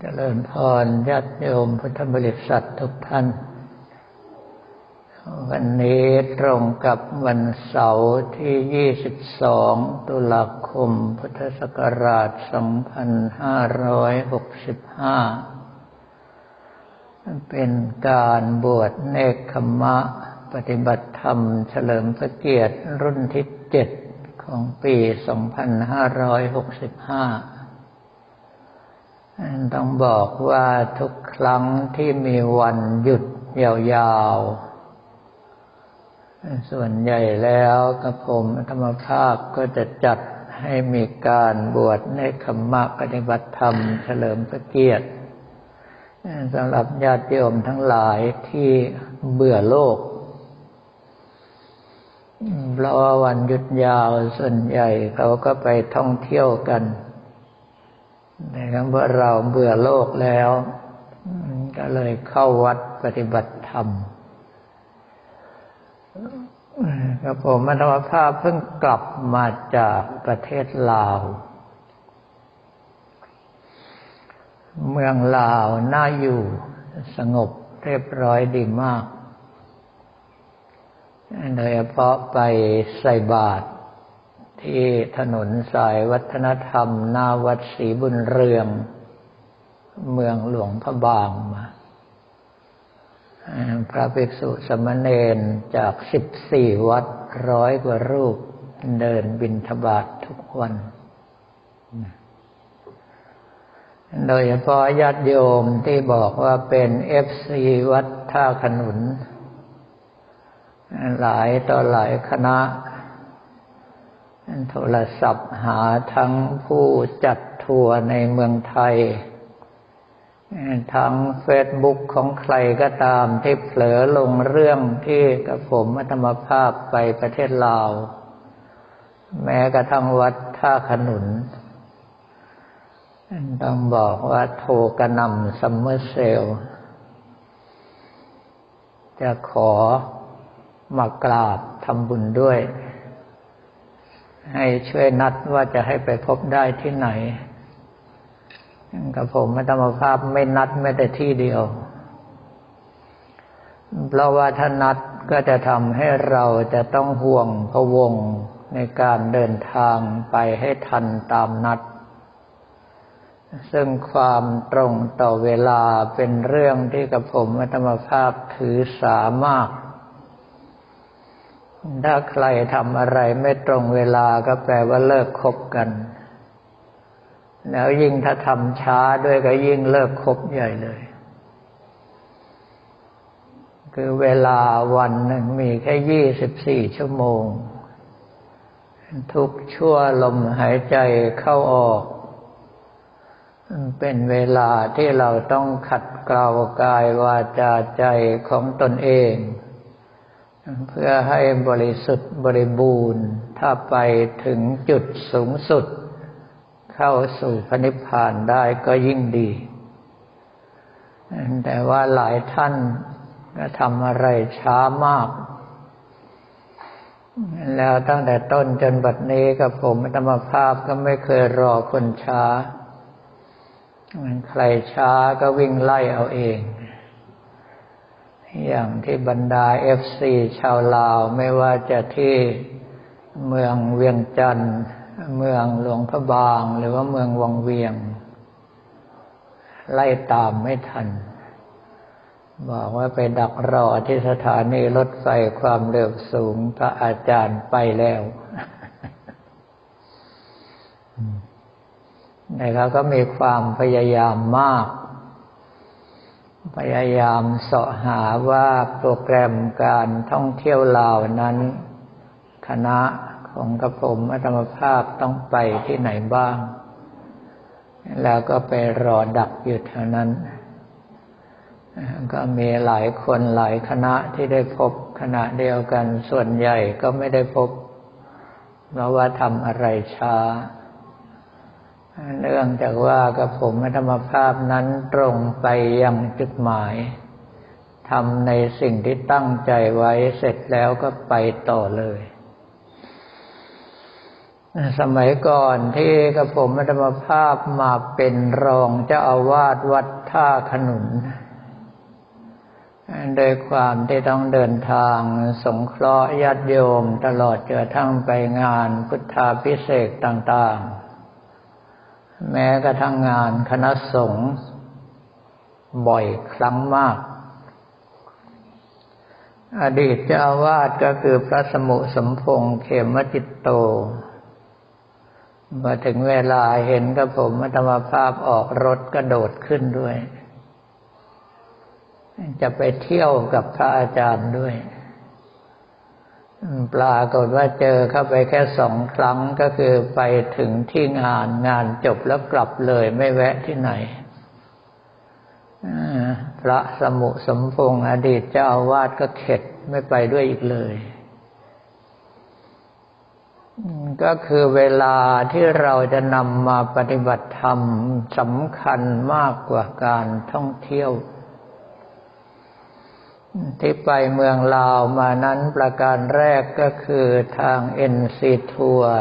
เจริญพรญาติโยมพุทธบริษัททุกท่าน วันนี้ตรงกับวันเสาร์ที่ 22 ตุลาคม พุทธศักราช 2565 เป็นการบวชเนคขมะ ปฏิบัติธรรมเฉลิมพระเกียรติรุ่นที่เจ็ดของปี 2565 ต้องบอกว่าทุกครั้งที่มีวันหยุดยาวๆ ส่วนใหญ่แล้วกระผมธรรมภาพก็จะจัดให้มีการบวชในขมมะปฏิบัติธรรมเฉลิมพระเกียรติสำหรับญาติโยมทั้งหลายที่เบื่อโลก เพราะว่าวันหยุดยาวส่วนใหญ่เขาก็ไปท่องเที่ยวกัน แต่คำว่าเราเบื่อโลกแล้ว ก็เลยเข้าวัดปฏิบัติธรรมกับผมมัธรรมภาพเพิ่งกลับมาจากประเทศลาว เมืองลาวน่าอยู่สงบเรียบร้อยดีมาก โดยเฉพาะไปใส่บาตร ที่ถนนสายวัฒนธรรมหน้าวัดศรีบุญเรือง เมืองหลวงพระบางมีพระภิกษุสามเณรจากสิบสี่วัดร้อยกว่ารูป เดินบิณฑบาตทุกวัน โดยเฉพาะญาติโยมที่บอกว่าเป็น FCวัดท่าขนุน หลายต่อหลายคณะ โทรศัพท์หาทั้งผู้จัดทัวร์ในเมืองไทย ทั้งเฟซบุ๊กของใครก็ตามที่เผลอลงเรื่องที่กระผม/อาตมภาพไปประเทศลาว แม้กระทั่งวัดท่าขนุน ต้องบอกว่าโทรกระนำซัมเมอร์เซล จะขอมากราบทำบุญด้วย ให้ช่วยนัดว่าจะให้ไปพบได้ที่ไหนกับผมไม่ธรรมภาพไม่นัดแม้แต่ที่เดียว เพราะว่าถ้านัดก็จะทำให้เราจะต้องห่วงพะวงในการเดินทางไปให้ทันตามนัด ซึ่งความตรงต่อเวลาเป็นเรื่องที่กับผมธรรมภาพถือสามาก ถ้าใครทำอะไรไม่ตรงเวลาก็แปลว่าเลิกคบกัน แล้วยิ่งถ้าทำช้าด้วยก็ยิ่งเลิกคบใหญ่เลย คือเวลาวันหนึ่งมีแค่ยี่สิบสี่ชั่วโมง ทุกชั่วลมหายใจเข้าออก เป็นเวลาที่เราต้องขัดเกลากายวาจาใจของตนเอง เพื่อให้บริสุทธิ์บริบูรณ์ ถ้าไปถึงจุดสูงสุด เข้าสู่พระนิพพานได้ก็ยิ่งดี แต่ว่าหลายท่านก็ทำอะไรช้ามาก แล้วตั้งแต่ต้นจนบัดนี้กระผม/อาตมภาพก็ไม่เคยรอคนช้า ใครช้าก็วิ่งไล่เอาเอง อย่างที่บรรดา FC ชาวลาวไม่ว่าจะที่เมืองเวียงจันทน์เมืองหลวงพระบาง หรือว่าเมืองวังเวียง ไล่ตามไม่ทัน บอกว่าไปดักรอที่สถานีรถไฟความเร็วสูงพระอาจารย์ไปแล้วแต่เขาก็มีความพยายามมาก พยายามเสาะหาว่าโปรแกรมการท่องเที่ยวลาวนั้น คณะของกระผมอัตมภาพต้องไปที่ไหนบ้าง แล้วก็ไปรอดักอยู่เท่านั้น ก็มีหลายคนหลายคณะที่ได้พบคณะเดียวกันส่วนใหญ่ก็ไม่ได้พบเพราะว่าทำอะไรช้า เนื่องจากว่ากับผมธรรมภาพนั้นตรงไปยังจุดหมายทำในสิ่งที่ตั้งใจไว้เสร็จแล้วก็ไปต่อเลย สมัยก่อนที่กระผมธรรมภาพมาเป็นรองเจ้าอาวาสวัดท่าขนุนโดยความที่ต้องเดินทางสงเคราะห์ญาติโยมตลอดจนทั้งไปงานพุทธาพิเศษต่าง ๆ แม้กระทั่งงานคณะสงฆ์บ่อยครั้งมาก อดีตเจ้าวาสก็คือพระสมุสมพงษ์เขมจิตโตมาถึงเวลาเห็นกับผมธรรมภาพออกรถกระโดดขึ้นด้วย จะไปเที่ยวกับพระอาจารย์ด้วย ปรากฏว่าเจอเข้าไปแค่สองครั้งก็คือไปถึงที่งานงานจบแล้วกลับเลยไม่แวะที่ไหนพระสมุสมพงษ์อดีตเจ้าอาวาสก็เข็ดไม่ไปด้วยอีกเลย ก็คือเวลาที่เราจะนำมาปฏิบัติธรรมสำคัญมากกว่าการท่องเที่ยว ที่ไปเมืองลาวมานั้นประการแรกก็คือทางเอ็นซีทัวร์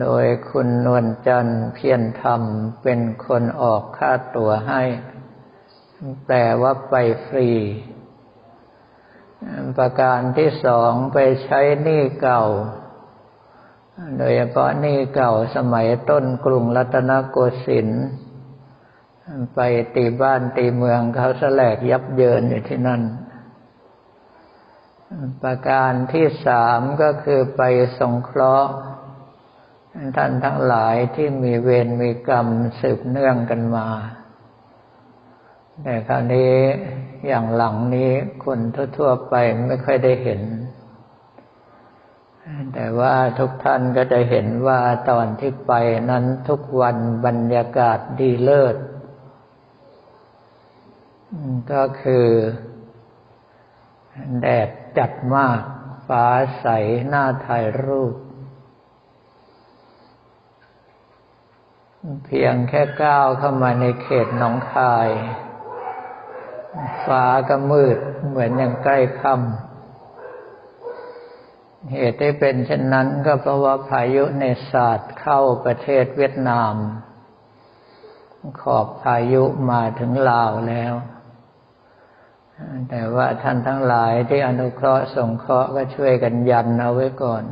โดยคุณนวลจันทร์เพียรธรรมเป็นคนออกค่าตั๋วให้ แปลว่าไปฟรี ประการที่สองไปใช้หนี้เก่า โดยเฉพาะนี่เก่าสมัยต้นกรุงรัตนโกสินทร์ ไปตีบ้านตีเมืองเขาแสลกยับเยินอยู่ที่นั่น ประการที่สามก็คือไปสงเคราะห์ท่านทั้งหลายที่มีเวรมีกรรมสืบเนื่องกันมา แต่คราวนี้อย่างหลังนี้คนทั่วๆไปไม่ค่อยได้เห็น แต่ว่าทุกท่านก็จะเห็นว่าตอนที่ไปนั้นทุกวันบรรยากาศดีเลิศ ก็คือแดดจัดมากฟ้าใสหน้าถ่ายรูป เพียงแค่ก้าวเข้ามาในเขตหนองคาย ฟ้าก็มืดเหมือนอย่างใกล้ค่ำเหตุที่เป็นเช่นนั้นก็เพราะว่าพายุในศาสตร์เข้าประเทศเวียดนาม ขอบพายุมาถึงลาวแล้ว แต่ว่าท่านทั้งหลายที่อนุเคราะห์สงเคราะห์ก็ช่วยกันยันเอาไว้ก่อน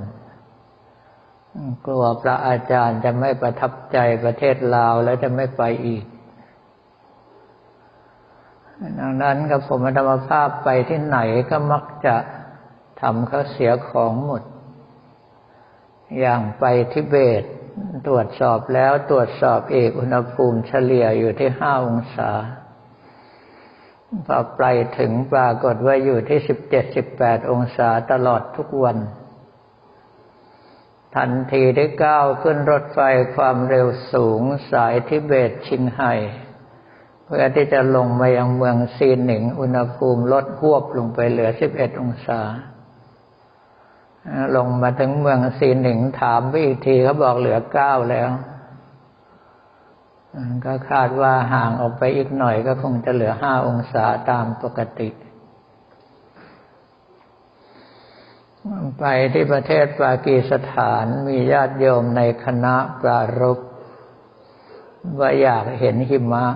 กลัวพระอาจารย์จะไม่ประทับใจประเทศลาวแล้วจะไม่ไปอีก ดังนั้นกับผมธรรมภาพไปที่ไหนก็มักจะทำเขาเสียของหมด อย่างไปทิเบต ตรวจสอบแล้วตรวจสอบเอกอุณหภูมิเฉลี่ยอยู่ที่ห้าองศา พอไปถึงปรากฏว่าอยู่ที่สิบเจ็ดสิบแปดองศาตลอดทุกวัน ทันทีที่ก้าวขึ้นรถไฟความเร็วสูงสายทิเบตชิงไห่เพื่อที่จะลงมายังเมืองซีนหนิง อุณหภูมิลดหวบลงไปเหลือสิบเอ็ดองศา ลงมาถึงเมืองซีหนึ่งถามไปอีกทีเขาบอกเหลือเก้าแล้ว ก็คาดว่าห่างออกไปอีกหน่อยก็คงจะเหลือห้าองศาตามปกติ ไปที่ประเทศปากีสถานมีญาติโยมในคณะปรารบว่าอยากเห็นหิมะ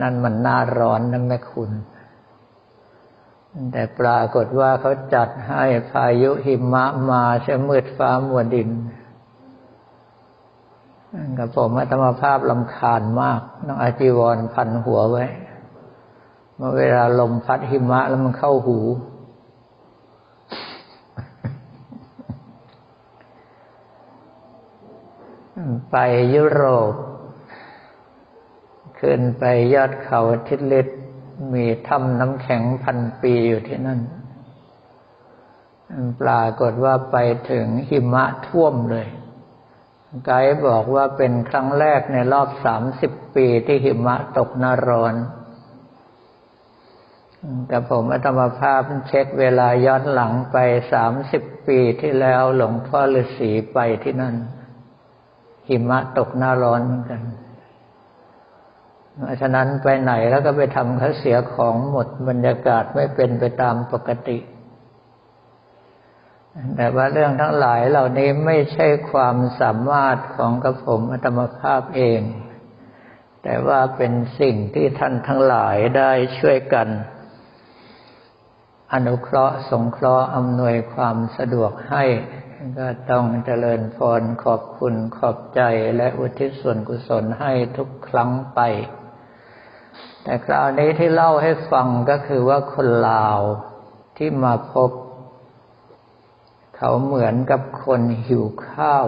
นั่นมันน่าร้อนนะแม่คุณ แต่ปรากฏว่าเขาจัดให้พายุหิมะมาเสมืดฟ้ามัวดิน กับผมอัตมาภาพลำคาญมากต้องอาจีวรพันหัวไว้เมื่อเวลาลมพัดหิมะแล้วมันเข้าหู ไปยุโรป ขึ้นไปยอดเขาทิศลิศมีถ้ำน้ำแข็งพันปีอยู่ที่นั่นปรากฏว่าไปถึงหิมะท่วมเลย ไกด์บอกว่าเป็นครั้งแรกในรอบสามสิบปีที่หิมะตกนาร้อน แต่ผมอัตมาภาพเช็คเวลาย้อนหลังไปสามสิบปีที่แล้วหลวงพ่อฤาษีไปที่นั่น หิมะตกนาร้อนเหมือนกันเพราะฉะนั้นไปไหนแล้วก็ไปทำเขาเสียของหมดบรรยากาศไม่เป็นไปตามปกติ แต่ว่าเรื่องทั้งหลายเหล่านี้ไม่ใช่ความสามารถของกระผมอัตมภาพเอง แต่ว่าเป็นสิ่งที่ท่านทั้งหลายได้ช่วยกัน อนุเคราะห์สงเคราะห์อำนวยความสะดวกให้ ก็ต้องเจริญพรขอบคุณขอบใจและอุทิศส่วนกุศลให้ทุกครั้งไป แต่คราวนี้ที่เล่าให้ฟังก็คือว่าคนลาวที่มาพบ เขาเหมือนกับคนหิวข้าว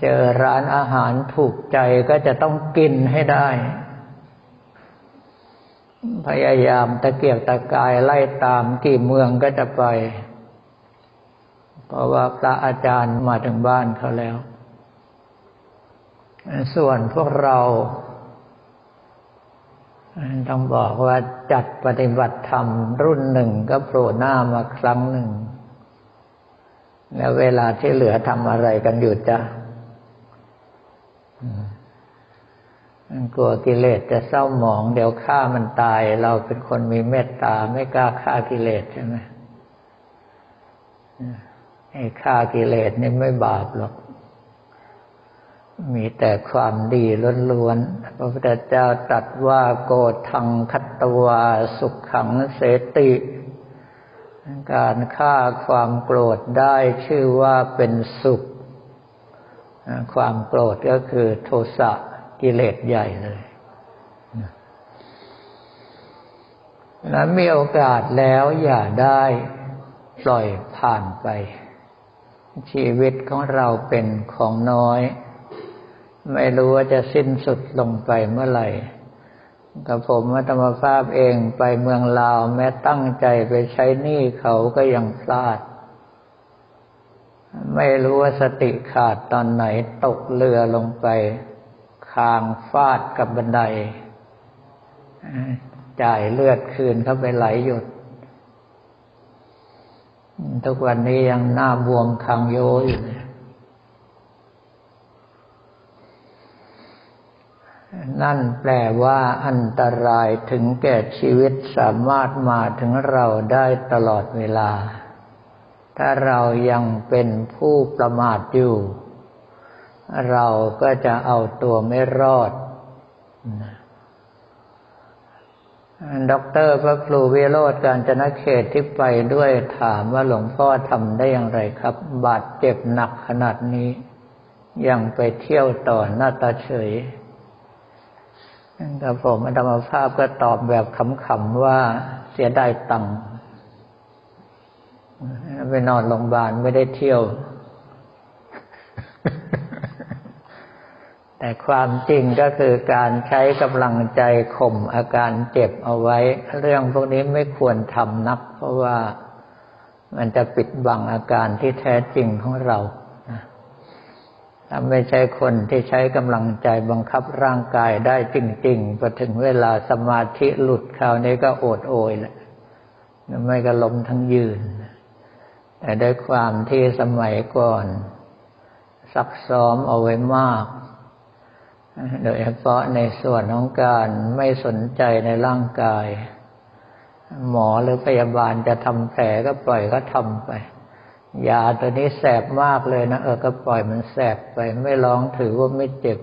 เจอร้านอาหารถูกใจก็จะต้องกินให้ได้ พยายามตะเกียกตะกายไล่ตามกี่เมืองก็จะไป เพราะว่าพระอาจารย์มาถึงบ้านเขาแล้ว ส่วนพวกเรา ต้องบอกว่าจัดปฏิบัติธรรมรุ่นหนึ่งก็โผล่หน้ามาครั้งหนึ่ง แล้วเวลาที่เหลือทำอะไรกันอยู่จ้ะกลัวกิเลสจะเศร้าหมองเดี๋ยวฆ่ามันตาย เราเป็นคนมีเมตตาไม่กล้าฆ่ากิเลสใช่ไหมไอ้ฆ่ากิเลสนี่ไม่บาปหรอก มีแต่ความดีล้วนๆ พระพุทธเจ้าตรัสว่าโกทังคัตวาสุขขังเสติ การฆ่าความโกรธได้ชื่อว่าเป็นสุข ความโกรธก็คือโทสะกิเลสใหญ่เลยนั้นมีโอกาสแล้วอย่าได้ปล่อยผ่านไป ชีวิตของเราเป็นของน้อย ไม่รู้ว่าจะสิ้นสุดลงไปเมื่อไหร่กับผมวัตมภาพเองไปเมืองลาวแม้ตั้งใจไปใช้หนี้เขาก็ยังพลาด ไม่รู้ว่าสติขาดตอนไหนตกเรือลงไป คางฟาดกับบันได จ่ายเลือดคืนเข้าไปไหลหยด ทุกวันนี้ยังหน้าบวมคังโยอยู่เลย นั่นแปลว่าอันตรายถึงแก่ชีวิตสามารถมาถึงเราได้ตลอดเวลา ถ้าเรายังเป็นผู้ประมาทอยู่ เราก็จะเอาตัวไม่รอดด็อกเตอร์พระครูวิโรธการจนเขตที่ไปด้วยถามว่าหลวงพ่อทำได้อย่างไรครับ บาดเจ็บหนักขนาดนี้ ยังไปเที่ยวต่อหน้าตาเฉย แต่ผมธรรมภาพก็ตอบแบบขำๆว่าเสียดายตังค์ไปนอนโรงพยาบาลไม่ได้เที่ยว แต่ความจริงก็คือการใช้กำลังใจข่มอาการเจ็บเอาไว้ เรื่องพวกนี้ไม่ควรทำนัก เพราะว่ามันจะปิดบังอาการที่แท้จริงของเรา ถ้าไม่ใช่คนที่ใช้กำลังใจบังคับร่างกายได้จริงๆพอถึงเวลาสมาธิหลุดคราวนี้ก็โอดโอยแหละไม่ก็ล้มทั้งยืน แต่ด้วยความที่สมัยก่อน ซักซ้อมเอาไว้มาก โดยเฉพาะในส่วนของการไม่สนใจในร่างกาย หมอหรือพยาบาลจะทำแผลก็ปล่อยก็ทำไป ยาตัวนี้แสบมากเลยนะเออก็ปล่อยมันแสบไปไม่ร้องถือว่าไม่เจ็บ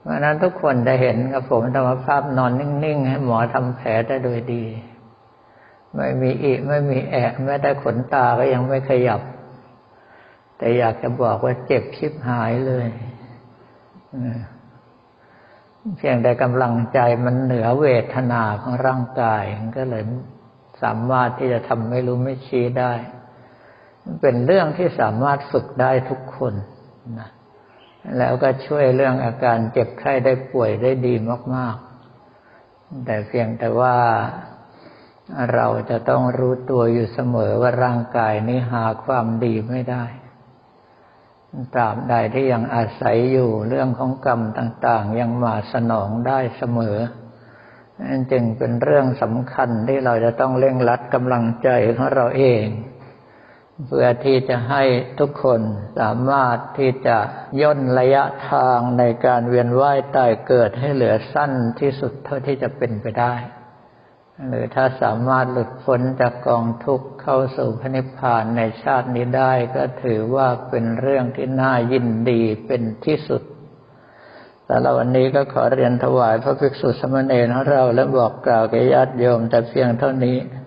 เพราะนั้นทุกคนจะเห็นกับผมธรรมภาพนอนนิ่งๆให้หมอทำแผลได้โดยดี ไม่มีอีไม่มีแอะแม้แต่ขนตาก็ยังไม่ขยับ แต่อยากจะบอกว่าเจ็บชิบหายเลยเพียงแต่กำลังใจมันเหนือเวทนาของร่างกายก็เลย สามารถที่จะทำไม่รู้ไม่ชี้ได้ เป็นเรื่องที่สามารถฝึกได้ทุกคนนะแล้วก็ช่วยเรื่องอาการเจ็บไข้ได้ป่วยได้ดีมาก ๆ แต่เพียงแต่ว่าเราจะต้องรู้ตัวอยู่เสมอว่าร่างกายนี้หาความดีไม่ได้ ตราบใดที่ยังอาศัยอยู่เรื่องของกรรมต่าง ๆ ยังมาสนองได้เสมอ นั่นจึงเป็นเรื่องสำคัญที่เราจะต้องเร่งรัดกำลังใจของเราเอง เพื่อที่จะให้ทุกคนสามารถที่จะย่นระยะทางในการเวียนว่ายตายเกิดให้เหลือสั้นที่สุดเท่าที่จะเป็นไปได้ หรือถ้าสามารถหลุดพ้นจากกองทุกข์เข้าสู่พระนิพพานในชาตินี้ได้ ก็ถือว่าเป็นเรื่องที่น่ายินดีเป็นที่สุด แต่ละวันนี้ก็ขอเรียนถวายพระภิกษุสมณีของเราและบอกกล่าวแก่ญาติโยมแต่เพียงเท่านี้